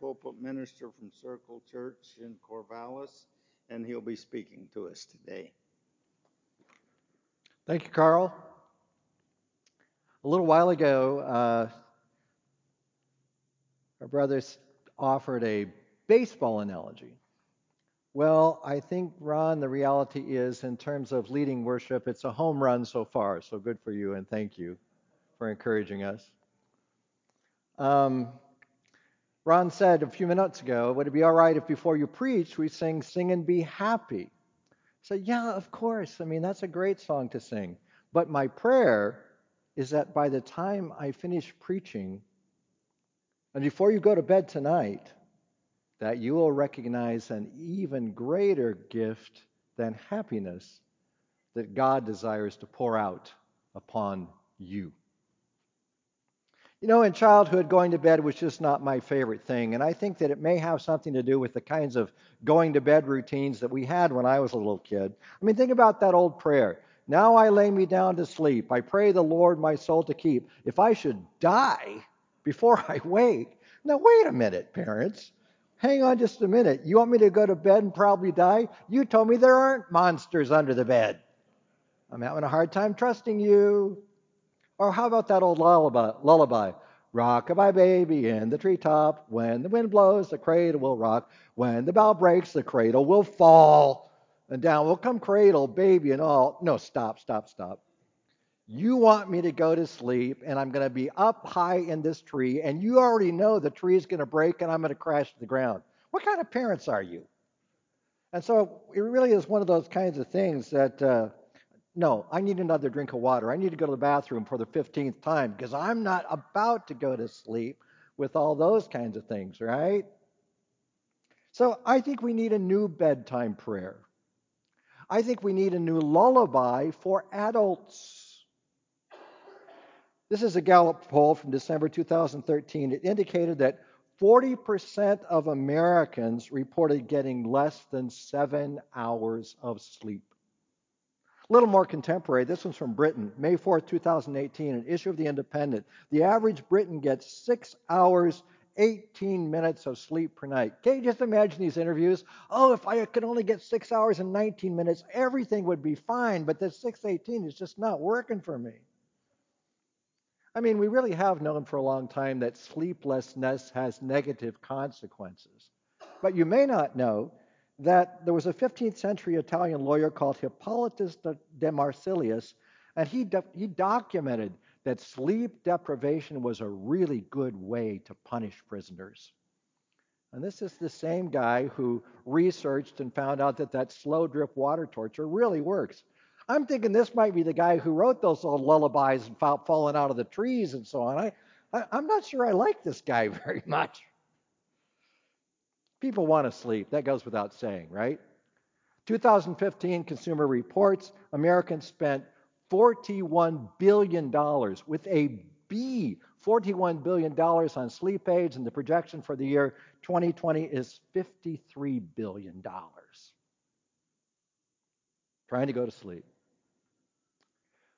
pulpit minister from Circle Church in Corvallis, and he'll be speaking to us today. Thank you, Carl. A little while ago, uh, our brothers offered a baseball analogy. Well, I think, Ron, the reality is, in terms of leading worship, it's a home run so far. So good for you, and thank you for encouraging us. Um, Ron said a few minutes ago, would it be all right if before you preach we sing Sing and Be Happy? I said, yeah, of course. I mean, that's a great song to sing. But my prayer is that by the time I finish preaching, and before you go to bed tonight, that you will recognize an even greater gift than happiness that God desires to pour out upon you. You know, in childhood, going to bed was just not my favorite thing, and I think that it may have something to do with the kinds of going to bed routines that we had when I was a little kid. I mean, think about that old prayer. Now I lay me down to sleep. I pray the Lord my soul to keep. If I should die before I wake, now wait a minute, parents. Hang on just a minute. You want me to go to bed and probably die? You told me there aren't monsters under the bed. I'm having a hard time trusting you. Or how about that old lullaby? lullaby? Rock-a-bye baby in the treetop. When the wind blows, the cradle will rock. When the bough breaks, the cradle will fall. And down will come cradle, baby, and all. No, stop, stop, stop. You want me to go to sleep, and I'm going to be up high in this tree, and you already know the tree is going to break and I'm going to crash to the ground. What kind of parents are you? And so it really is one of those kinds of things that, uh, no, I need another drink of water. I need to go to the bathroom for the 15th time because I'm not about to go to sleep with all those kinds of things, right? So I think we need a new bedtime prayer. I think we need a new lullaby for adults. This is a Gallup poll from December 2013. It indicated that 40% of Americans reported getting less than seven hours of sleep. A little more contemporary, this one's from Britain, May 4th, 2018, an issue of The Independent. The average Briton gets six hours, 18 minutes of sleep per night. Can you just imagine these interviews? Oh, if I could only get six hours and 19 minutes, everything would be fine, but this 618 is just not working for me. I mean, we really have known for a long time that sleeplessness has negative consequences. But you may not know that there was a 15th century Italian lawyer called Hippolytus de Marsilius, and he, de- he documented that sleep deprivation was a really good way to punish prisoners. And this is the same guy who researched and found out that that slow drip water torture really works. I'm thinking this might be the guy who wrote those old lullabies and falling out of the trees and so on. I, I, I'm not sure I like this guy very much. People want to sleep. That goes without saying, right? 2015 Consumer Reports Americans spent $41 billion with a B, $41 billion on sleep aids, and the projection for the year 2020 is $53 billion. Trying to go to sleep.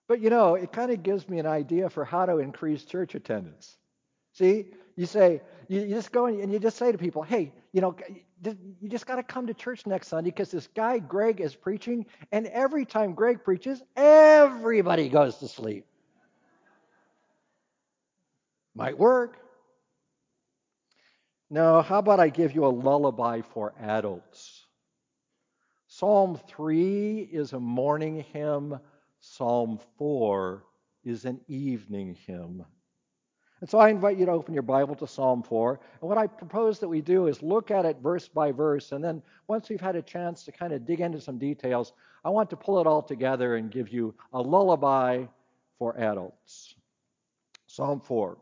But you know, it kind of gives me an idea for how to increase church attendance. See, you say, you, you just go and you just say to people, hey, you know, you just got to come to church next Sunday because this guy Greg is preaching, and every time Greg preaches, everybody goes to sleep. Might work. No, how about I give you a lullaby for adults? Psalm 3 is a morning hymn Psalm 4 is an evening hymn. And so I invite you to open your Bible to Psalm 4. And what I propose that we do is look at it verse by verse. And then once we've had a chance to kind of dig into some details, I want to pull it all together and give you a lullaby for adults. Psalm 4.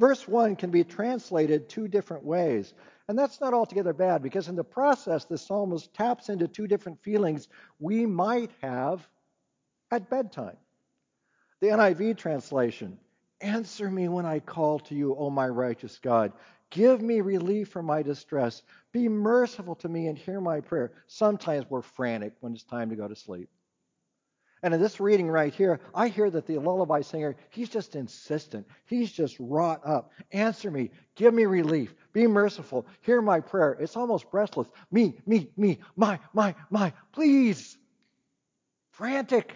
Verse 1 can be translated two different ways. And that's not altogether bad because in the process, the psalmist taps into two different feelings we might have at bedtime. The NIV translation Answer me when I call to you, O my righteous God. Give me relief from my distress. Be merciful to me and hear my prayer. Sometimes we're frantic when it's time to go to sleep. And in this reading right here, I hear that the lullaby singer, he's just insistent. He's just wrought up. Answer me. Give me relief. Be merciful. Hear my prayer. It's almost breathless. Me, me, me, my, my, my. Please. Frantic.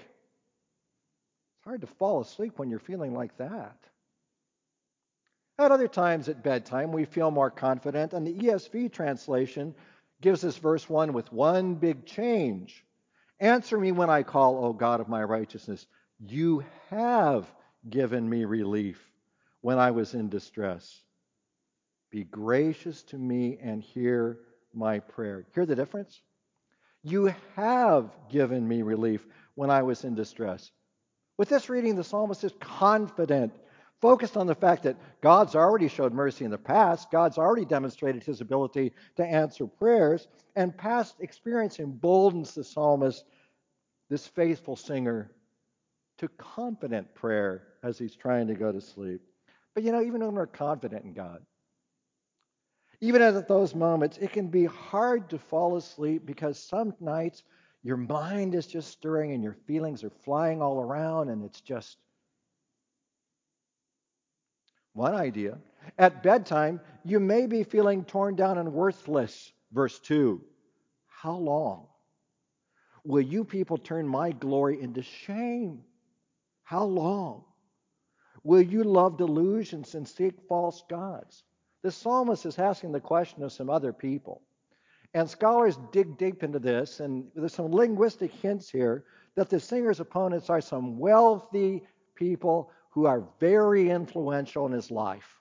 Hard to fall asleep when you're feeling like that. At other times at bedtime, we feel more confident, and the ESV translation gives us verse 1 with one big change. Answer me when I call, O God of my righteousness. You have given me relief when I was in distress. Be gracious to me and hear my prayer. Hear the difference? You have given me relief when I was in distress. With this reading, the psalmist is confident, focused on the fact that God's already showed mercy in the past, God's already demonstrated his ability to answer prayers, and past experience emboldens the psalmist, this faithful singer, to confident prayer as he's trying to go to sleep. But you know, even when we're confident in God, even at those moments, it can be hard to fall asleep because some nights your mind is just stirring and your feelings are flying all around, and it's just one idea. At bedtime, you may be feeling torn down and worthless. Verse 2 How long will you people turn my glory into shame? How long will you love delusions and seek false gods? The psalmist is asking the question of some other people. And scholars dig deep into this, and there's some linguistic hints here that the singer's opponents are some wealthy people who are very influential in his life.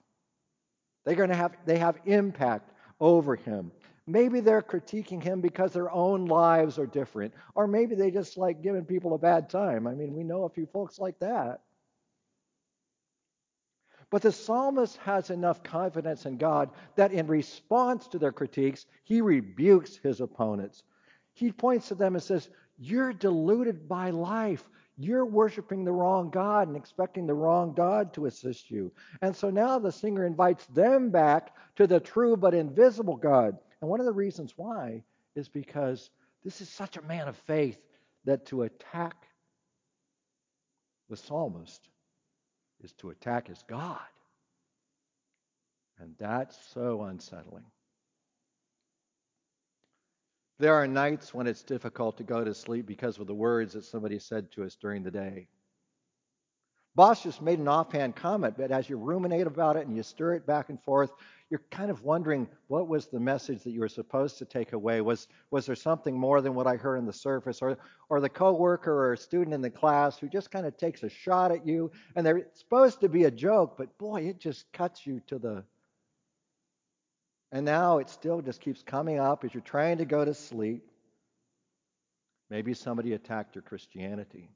They're going to have they have impact over him. Maybe they're critiquing him because their own lives are different, or maybe they just like giving people a bad time. I mean, we know a few folks like that. But the psalmist has enough confidence in God that in response to their critiques, he rebukes his opponents. He points to them and says, You're deluded by life. You're worshiping the wrong God and expecting the wrong God to assist you. And so now the singer invites them back to the true but invisible God. And one of the reasons why is because this is such a man of faith that to attack the psalmist is to attack his God. And that's so unsettling. There are nights when it's difficult to go to sleep because of the words that somebody said to us during the day. Boss just made an offhand comment, but as you ruminate about it and you stir it back and forth, you're kind of wondering what was the message that you were supposed to take away? Was, was there something more than what I heard on the surface? Or, or the coworker or a student in the class who just kind of takes a shot at you and they're supposed to be a joke, but boy, it just cuts you to the. And now it still just keeps coming up as you're trying to go to sleep. Maybe somebody attacked your Christianity.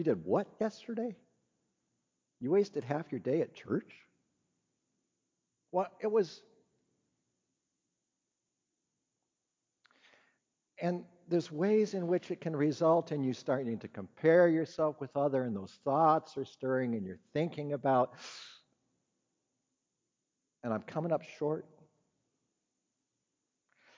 You did what yesterday? You wasted half your day at church? Well, it was. And there's ways in which it can result in you starting to compare yourself with other, and those thoughts are stirring, and you're thinking about, and I'm coming up short.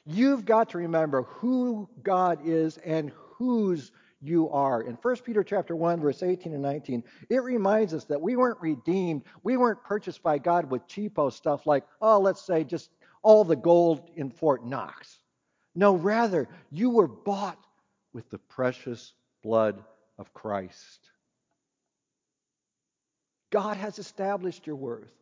You've got to remember who God is and whose you are. In 1 Peter chapter 1 verse 18 and 19, it reminds us that we weren't redeemed, we weren't purchased by God with cheapo stuff like, oh, let's say just all the gold in Fort Knox. No, rather, you were bought with the precious blood of Christ. God has established your worth.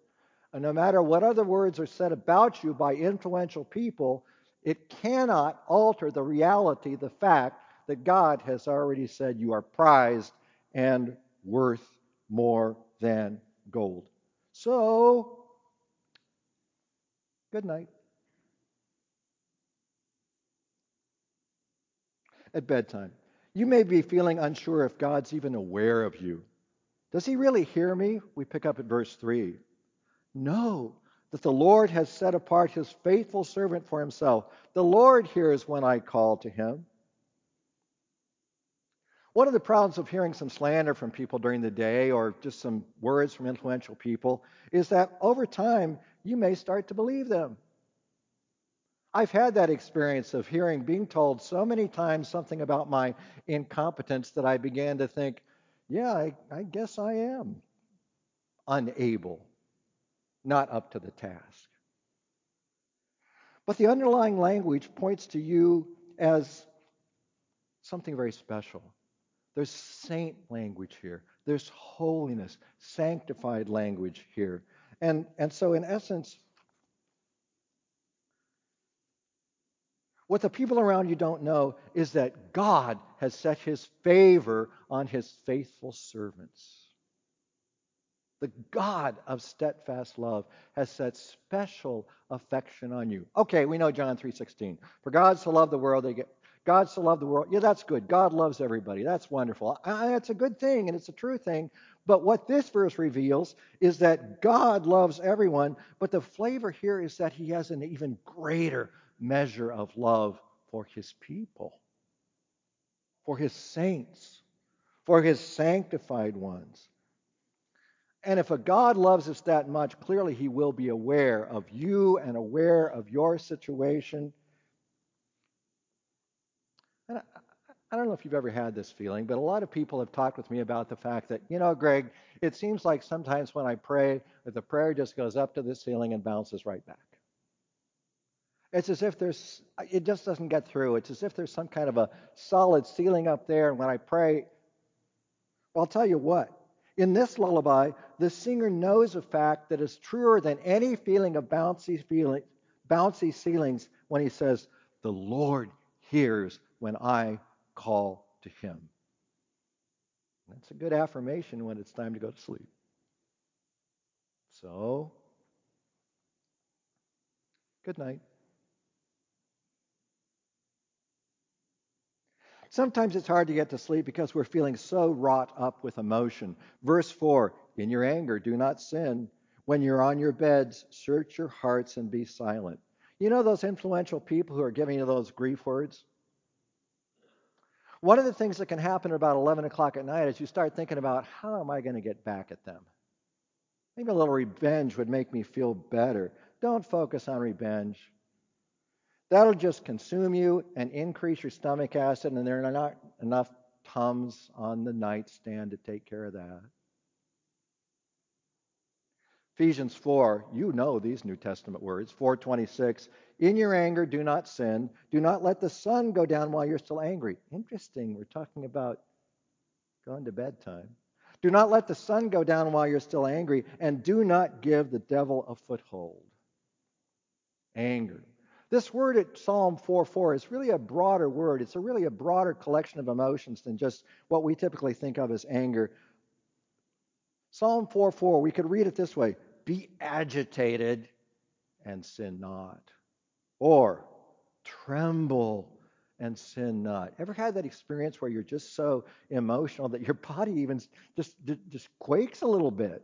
And no matter what other words are said about you by influential people, it cannot alter the reality, the fact that God has already said you are prized and worth more than gold. So, good night. At bedtime, you may be feeling unsure if God's even aware of you. Does he really hear me? We pick up at verse 3. No, that the Lord has set apart his faithful servant for himself. The Lord hears when I call to him. One of the problems of hearing some slander from people during the day or just some words from influential people is that over time you may start to believe them. I've had that experience of hearing, being told so many times something about my incompetence that I began to think, yeah, I, I guess I am unable, not up to the task. But the underlying language points to you as something very special. There's saint language here. There's holiness, sanctified language here. And, and so, in essence, what the people around you don't know is that God has set his favor on his faithful servants. The God of steadfast love has set special affection on you. Okay, we know John 3:16. For God so loved the world, they get God so loved the world. Yeah, that's good. God loves everybody. That's wonderful. That's a good thing and it's a true thing. But what this verse reveals is that God loves everyone, but the flavor here is that he has an even greater measure of love for his people, for his saints, for his sanctified ones. And if a God loves us that much, clearly he will be aware of you and aware of your situation. And I, I, don't know if you've ever had this feeling, but a lot of people have talked with me about the fact that, you know, Greg, it seems like sometimes when I pray, that the prayer just goes up to the ceiling and bounces right back. It's as if there's, it just doesn't get through. It's as if there's some kind of a solid ceiling up there. And when I pray, well, I'll tell you what, in this lullaby, the singer knows a fact that is truer than any feeling of bouncy, feeling, bouncy ceilings when he says, The Lord hears when I call to him. That's a good affirmation when it's time to go to sleep. So, good night. Sometimes it's hard to get to sleep because we're feeling so wrought up with emotion. Verse 4 In your anger, do not sin. When you're on your beds, search your hearts and be silent. You know those influential people who are giving you those grief words? One of the things that can happen at about 11 o'clock at night is you start thinking about how am I going to get back at them? Maybe a little revenge would make me feel better. Don't focus on revenge. That'll just consume you and increase your stomach acid, and there are not enough Tums on the nightstand to take care of that. Ephesians 4, you know these New Testament words. 426, in your anger do not sin. Do not let the sun go down while you're still angry. Interesting, we're talking about going to bedtime. Do not let the sun go down while you're still angry, and do not give the devil a foothold. Anger. This word at Psalm 4:4 is really a broader word. It's a really a broader collection of emotions than just what we typically think of as anger. Psalm 4:4, we could read it this way: Be agitated and sin not. Or tremble and sin not. Ever had that experience where you're just so emotional that your body even just, just quakes a little bit?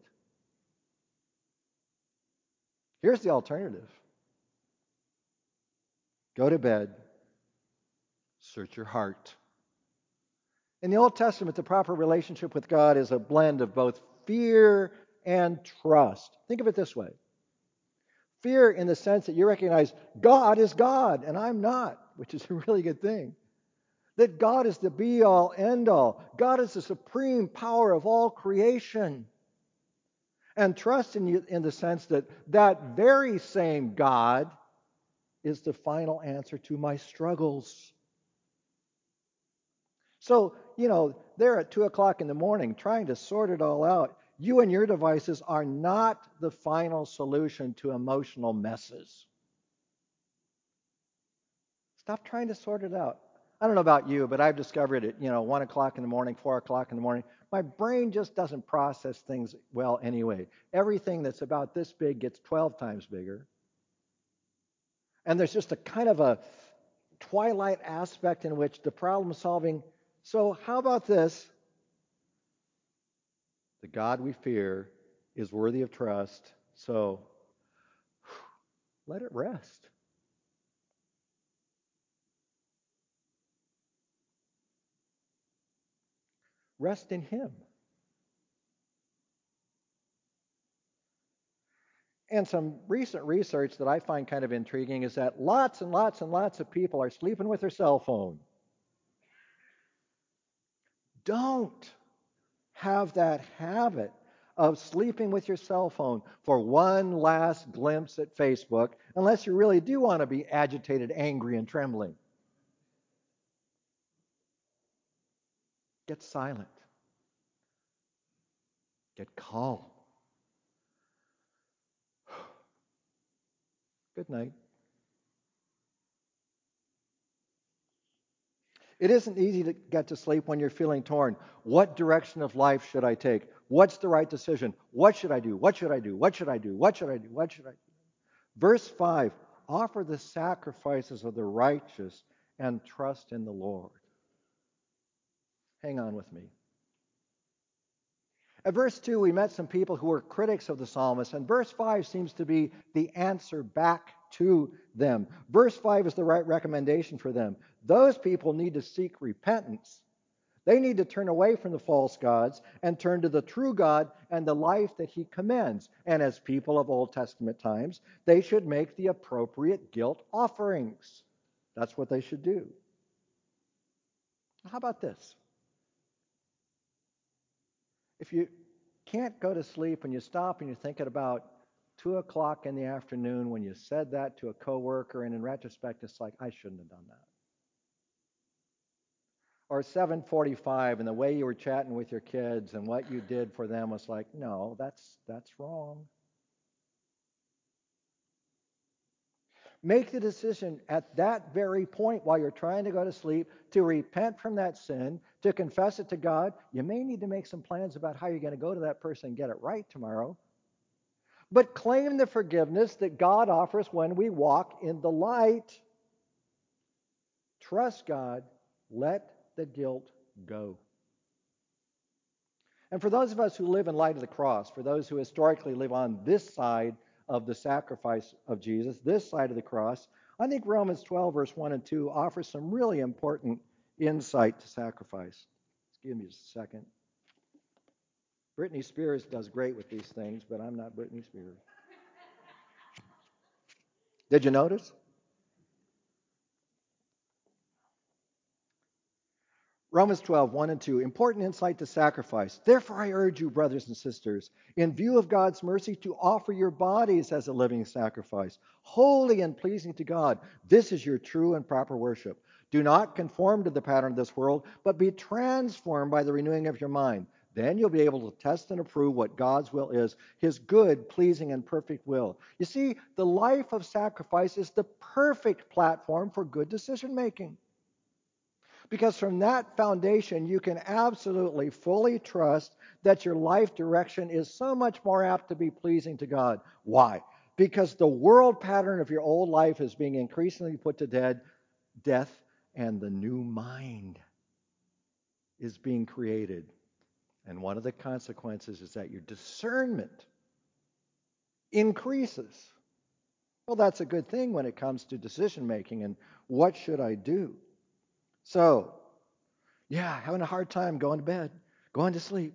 Here's the alternative Go to bed. Search your heart. In the Old Testament, the proper relationship with God is a blend of both fear and trust. Think of it this way fear in the sense that you recognize God is God and I'm not, which is a really good thing. That God is the be all, end all. God is the supreme power of all creation. And trust in, you, in the sense that that very same God is the final answer to my struggles. So, you know, they're at 2 o'clock in the morning trying to sort it all out. You and your devices are not the final solution to emotional messes. Stop trying to sort it out. I don't know about you, but I've discovered it, you know, 1 o'clock in the morning, 4 o'clock in the morning. My brain just doesn't process things well anyway. Everything that's about this big gets 12 times bigger. And there's just a kind of a twilight aspect in which the problem solving. So, how about this? The God we fear is worthy of trust. So, let it rest. Rest in Him. And some recent research that I find kind of intriguing is that lots and lots and lots of people are sleeping with their cell phone. Don't have that habit of sleeping with your cell phone for one last glimpse at Facebook, unless you really do want to be agitated, angry, and trembling. Get silent. Get calm. Good night. It isn't easy to get to sleep when you're feeling torn. What direction of life should I take? What's the right decision? What should I do? What should I do? What should I do? What should I do? What should I do? Verse 5 Offer the sacrifices of the righteous and trust in the Lord. Hang on with me. At verse 2, we met some people who were critics of the psalmist, and verse 5 seems to be the answer back to them. Verse 5 is the right recommendation for them. Those people need to seek repentance. They need to turn away from the false gods and turn to the true God and the life that He commends. And as people of Old Testament times, they should make the appropriate guilt offerings. That's what they should do. How about this? If you can't go to sleep and you stop and you're thinking about two o'clock in the afternoon when you said that to a coworker, and in retrospect, it's like I shouldn't have done that. Or 7:45, and the way you were chatting with your kids and what you did for them was like, no, that's that's wrong. Make the decision at that very point while you're trying to go to sleep to repent from that sin, to confess it to God. You may need to make some plans about how you're going to go to that person and get it right tomorrow but claim the forgiveness that God offers when we walk in the light. Trust God, let the guilt go. And for those of us who live in light of the cross, for those who historically live on this side of the sacrifice of Jesus, this side of the cross, I think Romans 12, verse 1 and 2 offers some really important insight to sacrifice. Give me a second. Britney Spears does great with these things, but I'm not Britney Spears. Did you notice? Romans 12, 1 and 2. Important insight to sacrifice. Therefore, I urge you, brothers and sisters, in view of God's mercy, to offer your bodies as a living sacrifice, holy and pleasing to God. This is your true and proper worship. Do not conform to the pattern of this world, but be transformed by the renewing of your mind. Then you'll be able to test and approve what God's will is, his good, pleasing, and perfect will. You see, the life of sacrifice is the perfect platform for good decision making. Because from that foundation, you can absolutely fully trust that your life direction is so much more apt to be pleasing to God. Why? Because the world pattern of your old life is being increasingly put to dead, death, and the new mind is being created and one of the consequences is that your discernment increases. Well, that's a good thing when it comes to decision making and what should I do? So, yeah, having a hard time going to bed, going to sleep,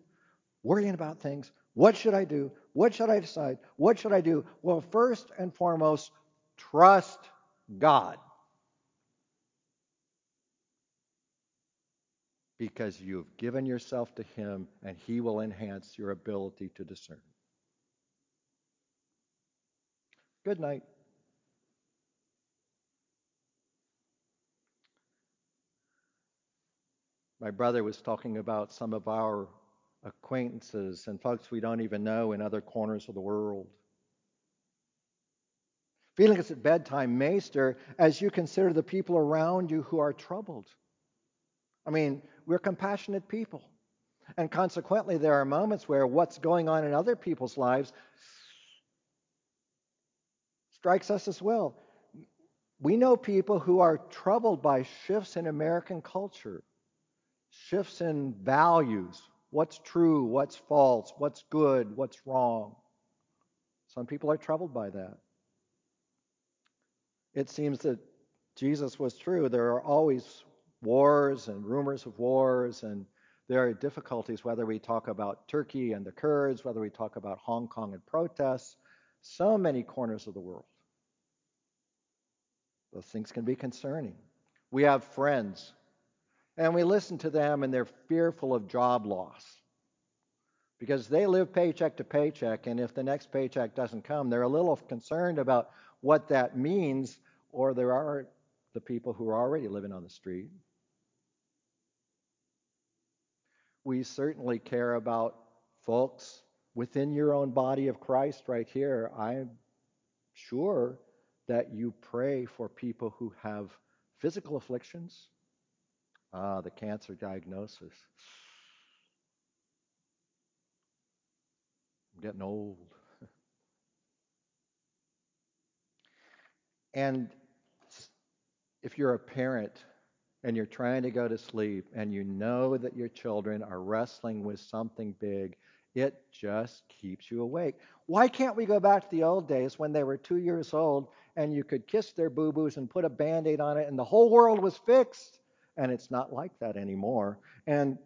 worrying about things. What should I do? What should I decide? What should I do? Well, first and foremost, trust God. Because you've given yourself to Him and He will enhance your ability to discern. Good night. My brother was talking about some of our acquaintances and folks we don't even know in other corners of the world. Feelings at bedtime Maester, as you consider the people around you who are troubled. I mean, we're compassionate people. And consequently, there are moments where what's going on in other people's lives strikes us as well. We know people who are troubled by shifts in American culture, shifts in values what's true, what's false, what's good, what's wrong. Some people are troubled by that. It seems that Jesus was true. There are always wars and rumors of wars, and there are difficulties whether we talk about Turkey and the Kurds, whether we talk about Hong Kong and protests. so many corners of the world. Those things can be concerning. We have friends, and we listen to them, and they're fearful of job loss because they live paycheck to paycheck, and if the next paycheck doesn't come, they're a little concerned about what that means, or there are the people who are already living on the street. We certainly care about folks within your own body of Christ right here. I'm sure that you pray for people who have physical afflictions. Ah, the cancer diagnosis. I'm getting old. and if you're a parent and you're trying to go to sleep and you know that your children are wrestling with something big, it just keeps you awake. Why can't we go back to the old days when they were two years old and you could kiss their boo boos and put a band aid on it and the whole world was fixed? And it's not like that anymore. And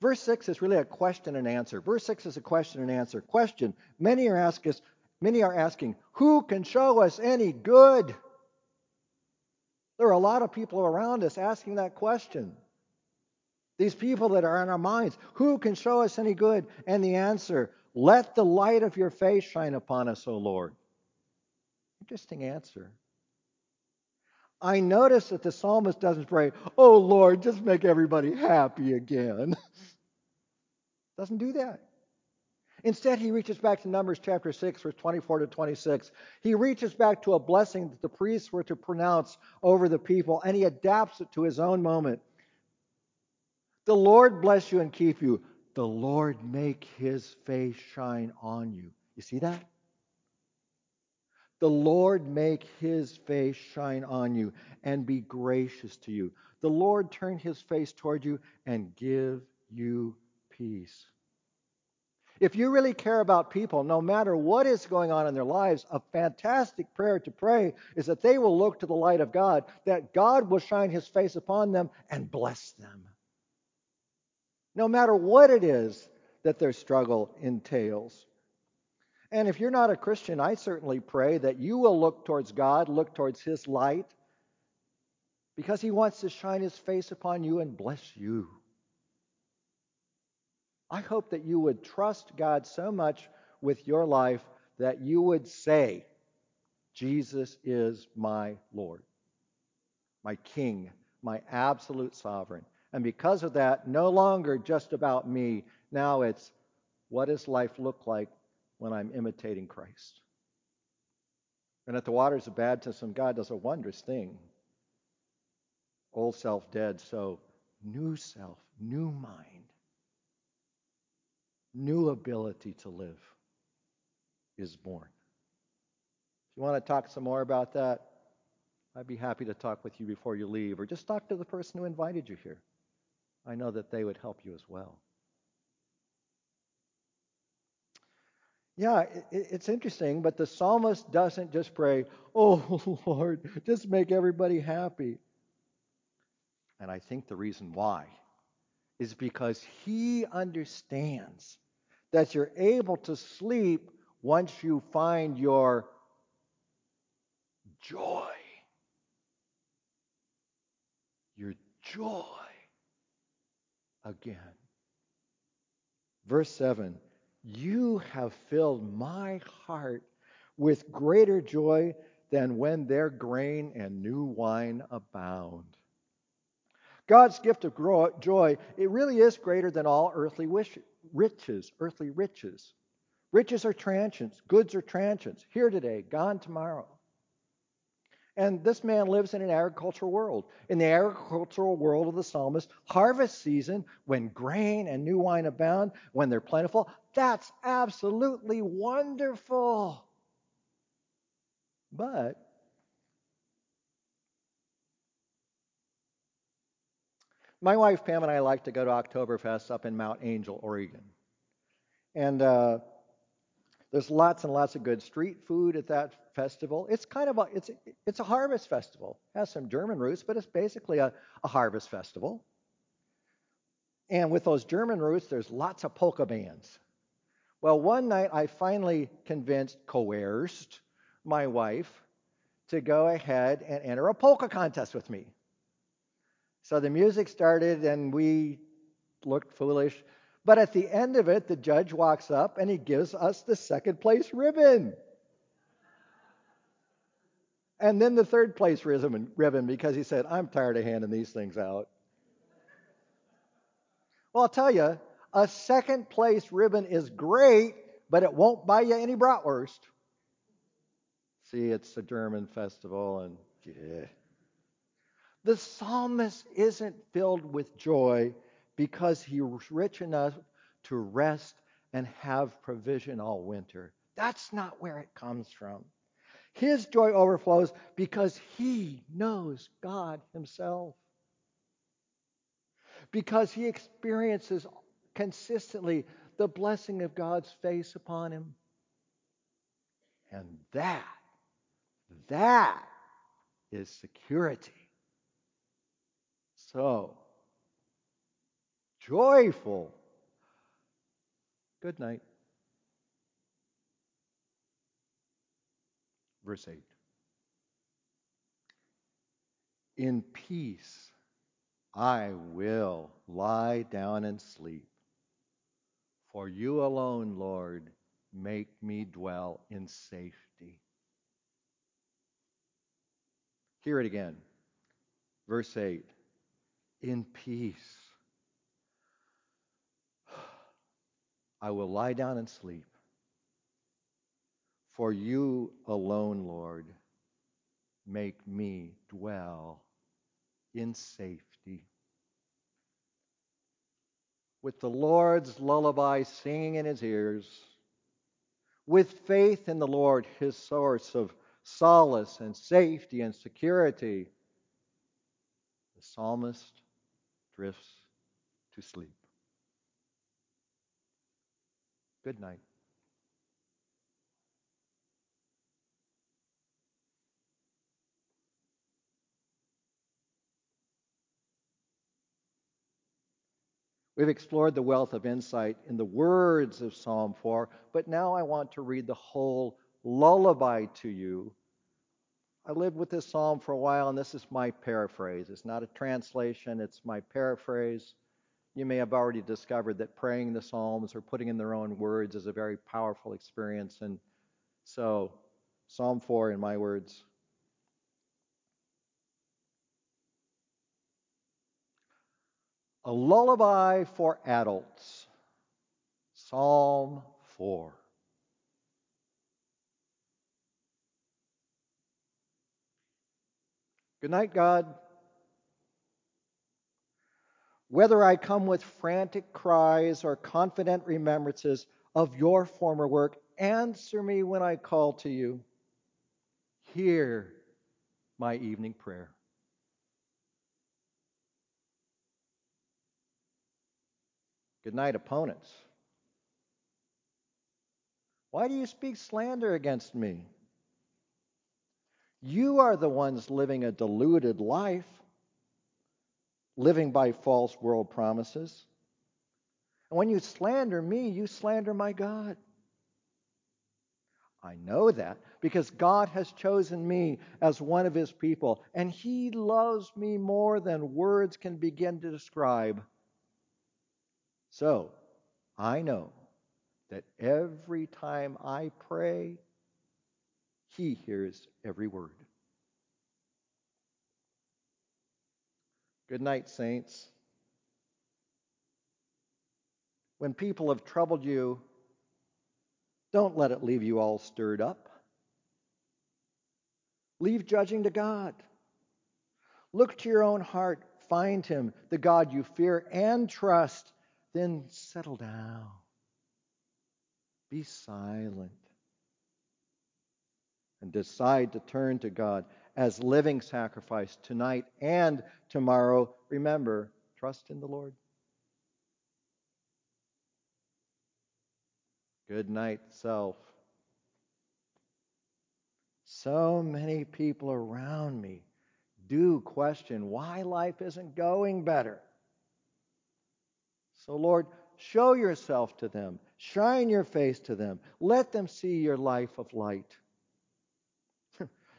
verse 6 is really a question and answer. Verse 6 is a question and answer. Question Many are asking, many are asking, who can show us any good? There are a lot of people around us asking that question. These people that are in our minds, who can show us any good? And the answer, let the light of your face shine upon us, O Lord. Interesting answer. I notice that the psalmist doesn't pray, Oh Lord, just make everybody happy again. doesn't do that. Instead, he reaches back to Numbers chapter 6, verse 24 to 26. He reaches back to a blessing that the priests were to pronounce over the people, and he adapts it to his own moment. The Lord bless you and keep you. The Lord make his face shine on you. You see that? The Lord make his face shine on you and be gracious to you. The Lord turn his face toward you and give you peace. If you really care about people, no matter what is going on in their lives, a fantastic prayer to pray is that they will look to the light of God, that God will shine his face upon them and bless them. No matter what it is that their struggle entails. And if you're not a Christian, I certainly pray that you will look towards God, look towards his light, because he wants to shine his face upon you and bless you. I hope that you would trust God so much with your life that you would say, Jesus is my Lord, my King, my absolute sovereign. And because of that, no longer just about me. Now it's what does life look like when I'm imitating Christ? And at the waters of baptism, God does a wondrous thing. Old self dead, so new self, new mind new ability to live is born. If you want to talk some more about that, I'd be happy to talk with you before you leave, or just talk to the person who invited you here. I know that they would help you as well. Yeah, it's interesting, but the psalmist doesn't just pray, Oh Lord, just make everybody happy. And I think the reason why is because he understands that you're able to sleep once you find your joy. Your joy again. Verse 7 You have filled my heart with greater joy than when their grain and new wine abound. God's gift of joy, it really is greater than all earthly riches, earthly riches. Riches are transients, goods are transients, here today, gone tomorrow. And this man lives in an agricultural world. In the agricultural world of the psalmist, harvest season, when grain and new wine abound, when they're plentiful, that's absolutely wonderful. But my wife Pam and I like to go to Oktoberfest up in Mount Angel, Oregon. And uh, there's lots and lots of good street food at that festival. It's kind of a it's it's a harvest festival. It has some German roots, but it's basically a, a harvest festival. And with those German roots, there's lots of polka bands. Well, one night I finally convinced, coerced my wife to go ahead and enter a polka contest with me. So the music started and we looked foolish. But at the end of it, the judge walks up and he gives us the second place ribbon. And then the third place ribbon because he said, I'm tired of handing these things out. Well, I'll tell you, a second place ribbon is great, but it won't buy you any bratwurst. See, it's a German festival, and yeah. The psalmist isn't filled with joy because he's rich enough to rest and have provision all winter. That's not where it comes from. His joy overflows because he knows God himself. Because he experiences consistently the blessing of God's face upon him. And that, that is security. So, joyful. Good night. Verse 8. In peace I will lie down and sleep. For you alone, Lord, make me dwell in safety. Hear it again. Verse 8 In peace I will lie down and sleep. For you alone, Lord, make me dwell in safety. With the Lord's lullaby singing in his ears, with faith in the Lord, his source of solace and safety and security, the psalmist drifts to sleep. Good night. We've explored the wealth of insight in the words of Psalm 4, but now I want to read the whole lullaby to you. I lived with this psalm for a while, and this is my paraphrase. It's not a translation, it's my paraphrase. You may have already discovered that praying the psalms or putting in their own words is a very powerful experience. And so, Psalm 4 in my words. A lullaby for adults. Psalm 4. Good night, God. Whether I come with frantic cries or confident remembrances of your former work, answer me when I call to you. Hear my evening prayer. Good night, opponents. Why do you speak slander against me? You are the ones living a deluded life, living by false world promises. And when you slander me, you slander my God. I know that because God has chosen me as one of his people, and he loves me more than words can begin to describe. So, I know that every time I pray, He hears every word. Good night, saints. When people have troubled you, don't let it leave you all stirred up. Leave judging to God. Look to your own heart. Find Him, the God you fear and trust then settle down. Be silent. And decide to turn to God as living sacrifice tonight and tomorrow. Remember, trust in the Lord. Good night, self. So many people around me do question why life isn't going better. So, Lord, show yourself to them. Shine your face to them. Let them see your life of light.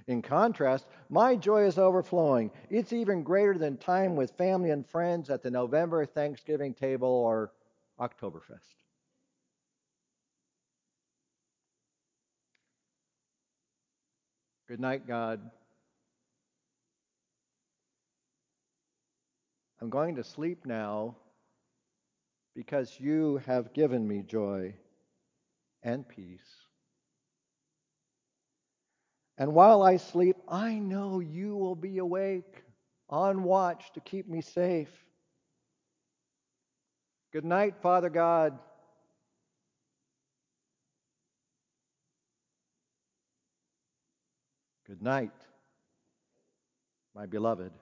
In contrast, my joy is overflowing. It's even greater than time with family and friends at the November Thanksgiving table or Oktoberfest. Good night, God. I'm going to sleep now because you have given me joy and peace. And while I sleep, I know you will be awake, on watch to keep me safe. Good night, Father God. Good night, my beloved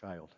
child.